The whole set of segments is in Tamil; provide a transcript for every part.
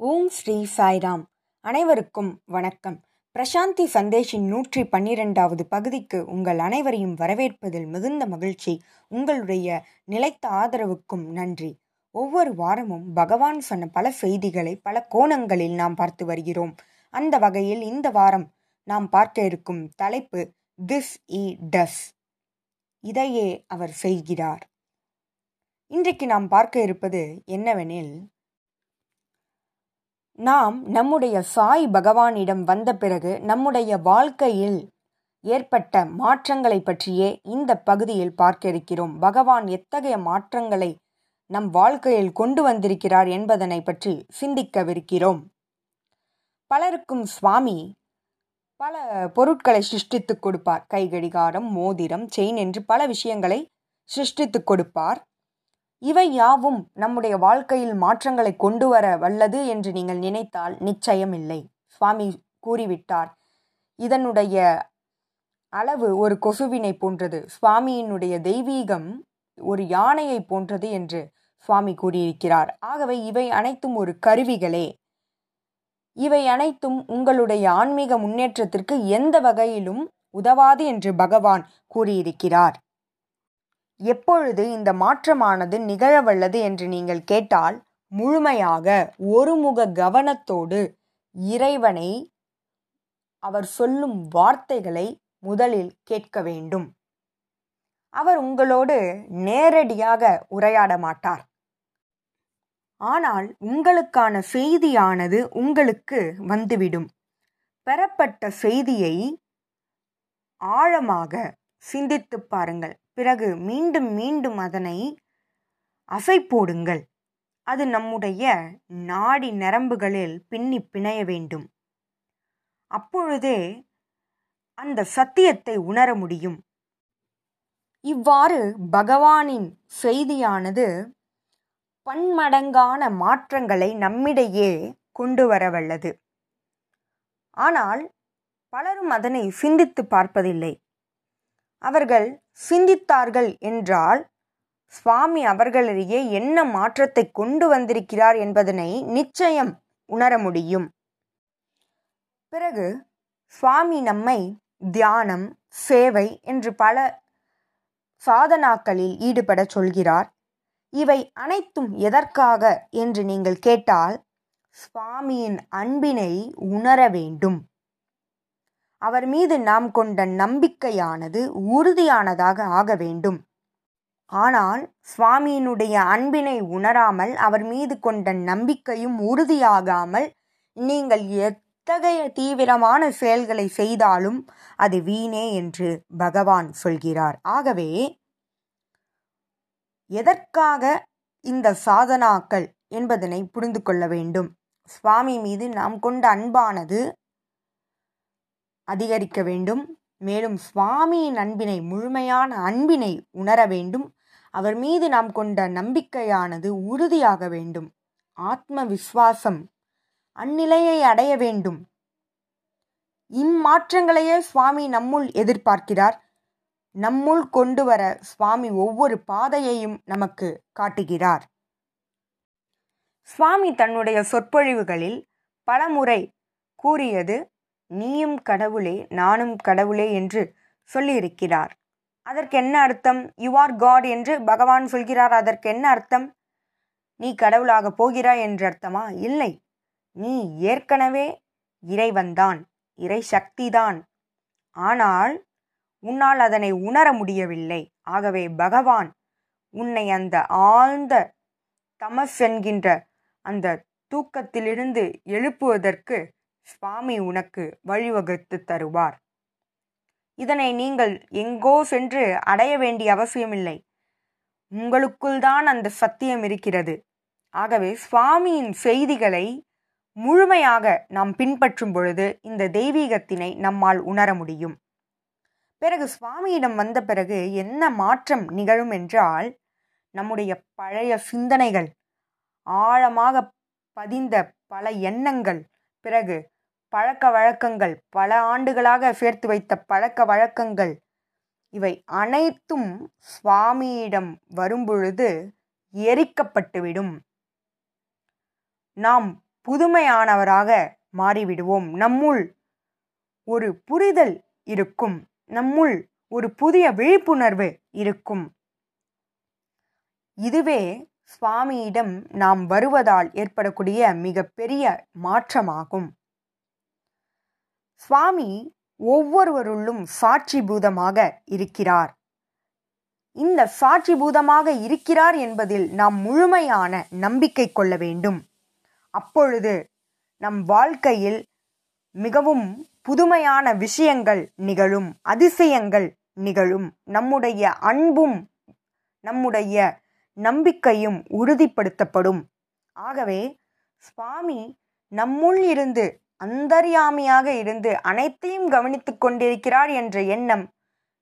ஓம் ஸ்ரீ சாய்ராம். அனைவருக்கும் வணக்கம். பிரசாந்தி சந்தேஷின் நூற்றி பன்னிரெண்டாவது பகுதிக்கு உங்கள் அனைவரையும் வரவேற்பதில் மிகுந்த மகிழ்ச்சி உங்களுடைய நிலைத்த ஆதரவுக்கும் நன்றி. ஒவ்வொரு வாரமும் பகவான் சொன்ன பல செய்திகளை பல கோணங்களில் நாம் பார்த்து வருகிறோம். அந்த வகையில் இந்த வாரம் நாம் பார்க்க இருக்கும் தலைப்பு திஸ் இ டஸ் இதையே அவர் செய்கிறார். இன்றைக்கு நாம் பார்க்க இருப்பது என்னவெனில் நாம் நம்முடைய சாய் பகவானிடம் வந்த பிறகு நம்முடைய வாழ்க்கையில் ஏற்பட்ட மாற்றங்களை பற்றியே இந்த பகுதியில் பார்க்க இருக்கிறோம் பகவான் எத்தகைய மாற்றங்களை நம் வாழ்க்கையில் கொண்டு வந்திருக்கிறார் என்பதனை பற்றி சிந்திக்கவிருக்கிறோம். பலருக்கும் சுவாமி பல பொருட்களை சிருஷ்டித்துக் கொடுப்பார். கை கடிகாரம் மோதிரம் செயின் என்று பல விஷயங்களை சிருஷ்டித்துக் கொடுப்பார். இவை யாவும் நம்முடைய வாழ்க்கையில் மாற்றங்களை கொண்டு வர வல்லது என்று நீங்கள் நினைத்தால் நிச்சயம் இல்லை சுவாமி கூறிவிட்டார். இதனுடைய அளவு ஒரு கொசுவினை போன்றது. சுவாமியினுடைய தெய்வீகம் ஒரு யானையை போன்றது என்று சுவாமி கூறியிருக்கிறார். ஆகவே இவை அனைத்தும் ஒரு கருவிகளே. இவை அனைத்தும் உங்களுடைய ஆன்மீக முன்னேற்றத்திற்கு எந்த வகையிலும் உதவாது என்று பகவான் கூறியிருக்கிறார். எப்பொழுது இந்த மாற்றமானது நிகழவல்லது என்று நீங்கள் கேட்டால் முழுமையாக ஒருமுக கவனத்தோடு இறைவனை அவர் சொல்லும் வார்த்தைகளை முதலில் கேட்க வேண்டும். அவர் உங்களோடு நேரடியாக உரையாட மாட்டார். ஆனால் உங்களுக்கான செய்தியானது உங்களுக்கு வந்துவிடும். பெறப்பட்ட செய்தியை ஆழமாக சிந்தித்து பாருங்கள். பிறகு மீண்டும் மீண்டும் அதனை அசை போடுங்கள் அது நம்முடைய நாடி நரம்புகளில் பின்னி பிணைய வேண்டும். அப்பொழுதே அந்த சத்தியத்தை உணர முடியும். இவ்வாறு பகவானின் செய்தியானது பன்மடங்கான மாற்றங்களை நம்மிடையே கொண்டு வரவல்லது ஆனால் பலரும் அதனை சிந்தித்து பார்ப்பதில்லை. அவர்கள் சிந்தித்தார்கள் என்றால் சுவாமி அவர்களிடையே என்ன மாற்றத்தை கொண்டு வந்திருக்கிறார் என்பதனை நிச்சயம் உணர முடியும். பிறகு சுவாமி நம்மை தியானம் சேவை என்று பல சாதனாக்களில் ஈடுபட சொல்கிறார். இவை அனைத்தும் எதற்காக? என்று நீங்கள் கேட்டால் சுவாமியின் அன்பினை உணர வேண்டும். அவர் மீது நாம் கொண்ட நம்பிக்கையானது உறுதியானதாக ஆக வேண்டும். ஆனால் சுவாமியினுடைய அன்பினை உணராமல் அவர் மீது கொண்ட நம்பிக்கையும் உறுதியாகாமல் நீங்கள் எத்தகைய தீவிரமான செயல்களை செய்தாலும் அது வீணே என்று பகவான் சொல்கிறார். ஆகவே எதற்காக இந்த சாதனாக்கள் என்பதனை புரிந்து கொள்ள வேண்டும். சுவாமி மீது நாம் கொண்ட அன்பானது அதிகரிக்க வேண்டும். மேலும் சுவாமியின் அன்பினை முழுமையான அன்பினை உணர வேண்டும். அவர் மீது நாம் கொண்ட நம்பிக்கையானது உறுதியாக வேண்டும். ஆத்ம விஸ்வாசம் அந்நிலையை அடைய வேண்டும். இம்மாற்றங்களையே சுவாமி நம்முள் எதிர்பார்க்கிறார். நம்முள் கொண்டு வர சுவாமி ஒவ்வொரு பாதையையும் நமக்கு காட்டுகிறார். சுவாமி தன்னுடைய சொற்பொழிவுகளில் பலமுறை கூறியது நீயும் கடவுளே நானும் கடவுளே என்று சொல்லியிருக்கிறார். அதற்கு என்ன அர்த்தம்? யூ ஆர் காட் என்று பகவான் சொல்கிறார். அதற்கு என்ன அர்த்தம்? நீ கடவுளாக போகிறாய் என்று அர்த்தமா? இல்லை. நீ ஏற்கனவே இறைவன்தான் இறை சக்திதான் ஆனால் உன்னால் அதனை உணர முடியவில்லை. ஆகவே பகவான் உன்னை அந்த ஆழ்ந்த தமஸ் என்கின்ற அந்த தூக்கத்திலிருந்து எழுப்புவதற்கு சுவாமி உனக்கு வழிவகுத்து தருவார். இதனை நீங்கள் எங்கோ சென்று அடைய வேண்டிய அவசியமில்லை. உங்களுக்குள் தான் அந்த சத்தியம் இருக்கிறது. ஆகவே சுவாமியின் செய்திகளை முழுமையாக நாம் பின்பற்றும் பொழுது இந்த தெய்வீகத்தினை நம்மால் உணர முடியும். பிறகு சுவாமியிடம் வந்த பிறகு என்ன மாற்றம் நிகழும் என்றால் நம்முடைய பழைய சிந்தனைகள் ஆழமாக பதிந்த பல எண்ணங்கள் பிறகு பழக்க வழக்கங்கள் பல ஆண்டுகளாக சேர்த்து வைத்த பழக்க வழக்கங்கள் இவை அனைத்தும் சுவாமியிடம் வரும்பொழுது எரிக்கப்பட்டுவிடும். நாம் புதுமையானவராக மாறிவிடுவோம். நம்முள் ஒரு புரிதல் இருக்கும். நம்முள் ஒரு புதிய விழிப்புணர்வு இருக்கும். இதுவே சுவாமியிடம் நாம் வருவதால் ஏற்படக்கூடிய மிக பெரிய மாற்றமாகும். சுவாமி ஒவ்வொருவருள்ளும் சாட்சிபூதமாக இருக்கிறார். இந்த சாட்சி பூதமாக இருக்கிறார் என்பதில் நாம் முழுமையான நம்பிக்கை கொள்ள வேண்டும். அப்பொழுது நம் வாழ்க்கையில் மிகவும் புதுமையான விஷயங்கள் நிகழும் அதிசயங்கள் நிகழும். நம்முடைய அன்பும் நம்முடைய நம்பிக்கையும் உறுதிப்படுத்தப்படும். ஆகவே சுவாமி நம்முள் இருந்து அந்தர்யாமியாக இருந்து அனைத்தையும் கவனித்துக் கொண்டிருக்கிறார் என்ற எண்ணம்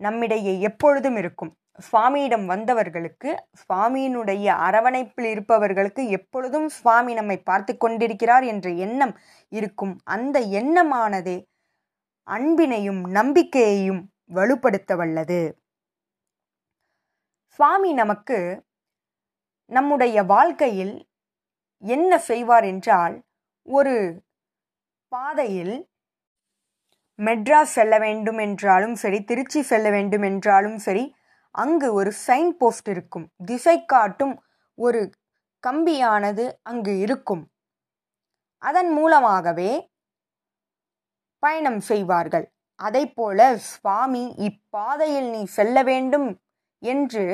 நம்மிடையே எப்பொழுதும் இருக்கும். சுவாமியிடம் வந்தவர்களுக்கு சுவாமியினுடைய அரவணைப்பில் இருப்பவர்களுக்கு எப்பொழுதும் சுவாமி நம்மை பார்த்து கொண்டிருக்கிறார் என்ற எண்ணம் இருக்கும். அந்த எண்ணமானதே அன்பினையும் நம்பிக்கையையும் வலுப்படுத்த வல்லது சுவாமி நமக்கு நம்முடைய வாழ்க்கையில் என்ன செய்வார் என்றால் ஒரு பாதையில் மெட்ராஸ் செல்ல வேண்டும் என்றாலும் சரி திருச்சி செல்ல வேண்டும் என்றாலும் சரி அங்கு ஒரு சைன் போஸ்ட் இருக்கும். திசை காட்டும் ஒரு கம்பியானது அங்கு இருக்கும். அதன் மூலமாகவே பயணம் செய்வார்கள். அதை போல சுவாமி இப்பாதையில் நீ செல்ல வேண்டும் என்று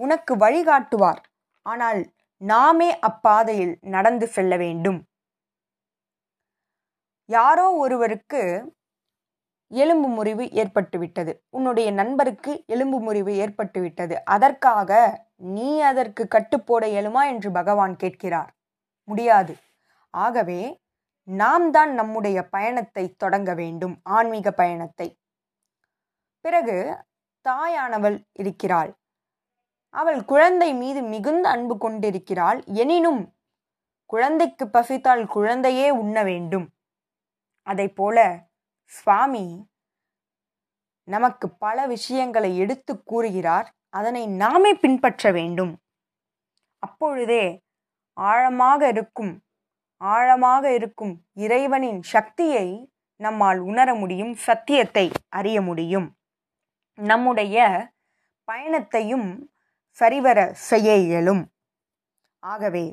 உனக்கு வழிகாட்டுவார். ஆனால் நாமே அப்பாதையில் நடந்து செல்ல வேண்டும். யாரோ ஒருவருக்கு எலும்பு முறிவு ஏற்பட்டுவிட்டது. உன்னுடைய நண்பருக்கு எலும்பு முறிவு ஏற்பட்டுவிட்டது. அதற்காக நீ அதற்கு கட்டுப்போட இயலுமா என்று பகவான் கேட்கிறார். முடியாது. ஆகவே நாம் தான் நம்முடைய பயணத்தை தொடங்க வேண்டும். ஆன்மீக பயணத்தை. பிறகு தாயானவள் இருக்கிறாள். அவள் குழந்தை மீது மிகுந்த அன்பு கொண்டிருக்கிறாள். எனினும் குழந்தைக்கு பசித்தால் குழந்தையே உண்ண வேண்டும். அதை போல சுவாமி நமக்கு பல விஷயங்களை எடுத்து கூறுகிறார். அதனை நாமே பின்பற்ற வேண்டும். அப்பொழுதே ஆழமாக இருக்கும் ஆழமாக இருக்கும் இறைவனின் சக்தியை நம்மால் உணர முடியும் சத்தியத்தை அறிய முடியும். நம்முடைய பயணத்தையும் சரிவர செய்ய இயலும் ஆகவே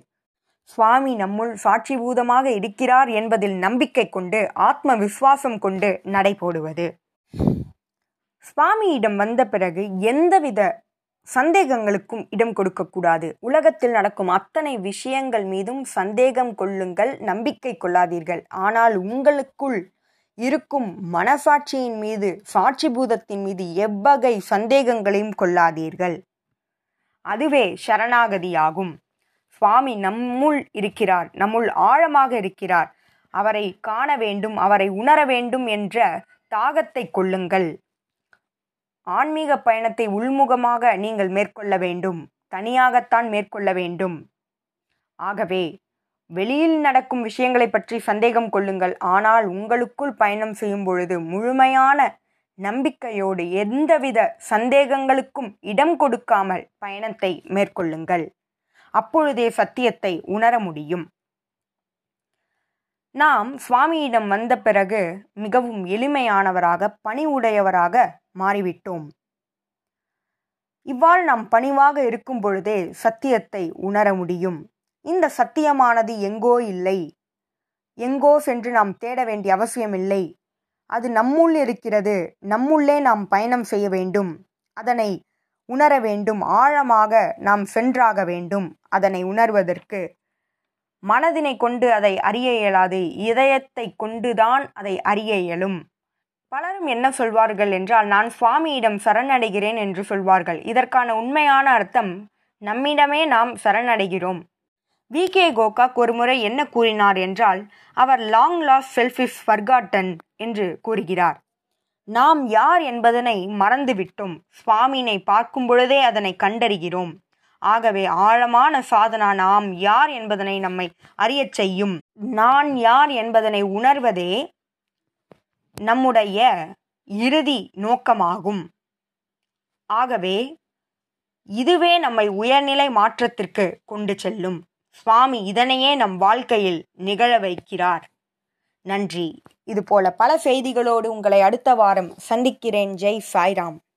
சுவாமி நம்முள் சாட்சிபூதமாக இருக்கிறார் என்பதில் நம்பிக்கை கொண்டு ஆத்ம விசுவாசம் கொண்டு நடைபோடுவது. சுவாமியிடம் வந்த பிறகு எந்தவித சந்தேகங்களுக்கும் இடம் கொடுக்கக்கூடாது. உலகத்தில் நடக்கும் அத்தனை விஷயங்கள் மீதும் சந்தேகம் கொள்ளுங்கள் நம்பிக்கை கொள்ளாதீர்கள். ஆனால் உங்களுக்குள் இருக்கும் மனசாட்சியின் மீது சாட்சிபூதத்தின் மீது எவ்வகை சந்தேகங்களையும் கொள்ளாதீர்கள். அதுவே சரணாகதியாகும். சுவாமி நம்முள் இருக்கிறார் நம்முள் ஆழமாக இருக்கிறார். அவரை காண வேண்டும் அவரை உணர வேண்டும் என்ற தாகத்தை கொள்ளுங்கள். ஆன்மீக பயணத்தை உள்முகமாக நீங்கள் மேற்கொள்ள வேண்டும். தனியாகத்தான் மேற்கொள்ள வேண்டும். ஆகவே வெளியில் நடக்கும் விஷயங்களை பற்றி சந்தேகம் கொள்ளுங்கள். ஆனால் உங்களுக்குள் பயணம் செய்யும் பொழுது முழுமையான நம்பிக்கையோடு எந்தவித சந்தேகங்களுக்கும் இடம் கொடுக்காமல் பயணத்தை மேற்கொள்ளுங்கள். அப்பொழுதே சத்தியத்தை உணர முடியும். நாம் சுவாமியிடம் வந்த பிறகு மிகவும் எளிமையானவராக பணிவுடையவராக மாறிவிட்டோம். இவ்வாறு நாம் பணிவாக இருக்கும் பொழுதே சத்தியத்தை உணர முடியும். இந்த சத்தியமானது எங்கோ இல்லை. எங்கோ சென்று நாம் தேட வேண்டிய அவசியமில்லை. அது நம்முள் இருக்கிறது. நம்முள்ளே நாம் பயணம் செய்ய வேண்டும். அதனை உணர வேண்டும். ஆழமாக நாம் சென்றாக வேண்டும். அதனை உணர்வதற்கு மனதினை கொண்டு அதை அறிய இயலாது. இதயத்தை கொண்டுதான் அதை அறிய இயலும். பலரும் என்ன சொல்வார்கள் என்றால் நான் சுவாமியிடம் சரணடைகிறேன் என்று சொல்வார்கள். இதற்கான உண்மையான அர்த்தம் நம்மிடமே நாம் சரணடைகிறோம். வி. கே. கோகாக் ஒருமுறை என்ன கூறினார் என்றால் அவர் long lost self is forgotten என்று கூறுகிறார். நாம் யார் என்பதனை மறந்துவிட்டோம். சுவாமினை பார்க்கும் பொழுதே அதனை கண்டறிகிறோம். ஆகவே ஆழமான சாதனா நாம் யார் என்பதனை நம்மை அறியச் செய்யும். நான் யார் என்பதனை உணர்வதே நம்முடைய இறுதி நோக்கமாகும். ஆகவே இதுவே நம்மை உயர்நிலை மாற்றத்திற்கு கொண்டு செல்லும். சுவாமி இதனையே நம் வாழ்க்கையில் நிகழ வைக்கிறார். நன்றி. இதுபோல பல செய்திகளோடு உங்களை அடுத்த வாரம் சந்திக்கிறேன். ஜெய் சாய்ராம்.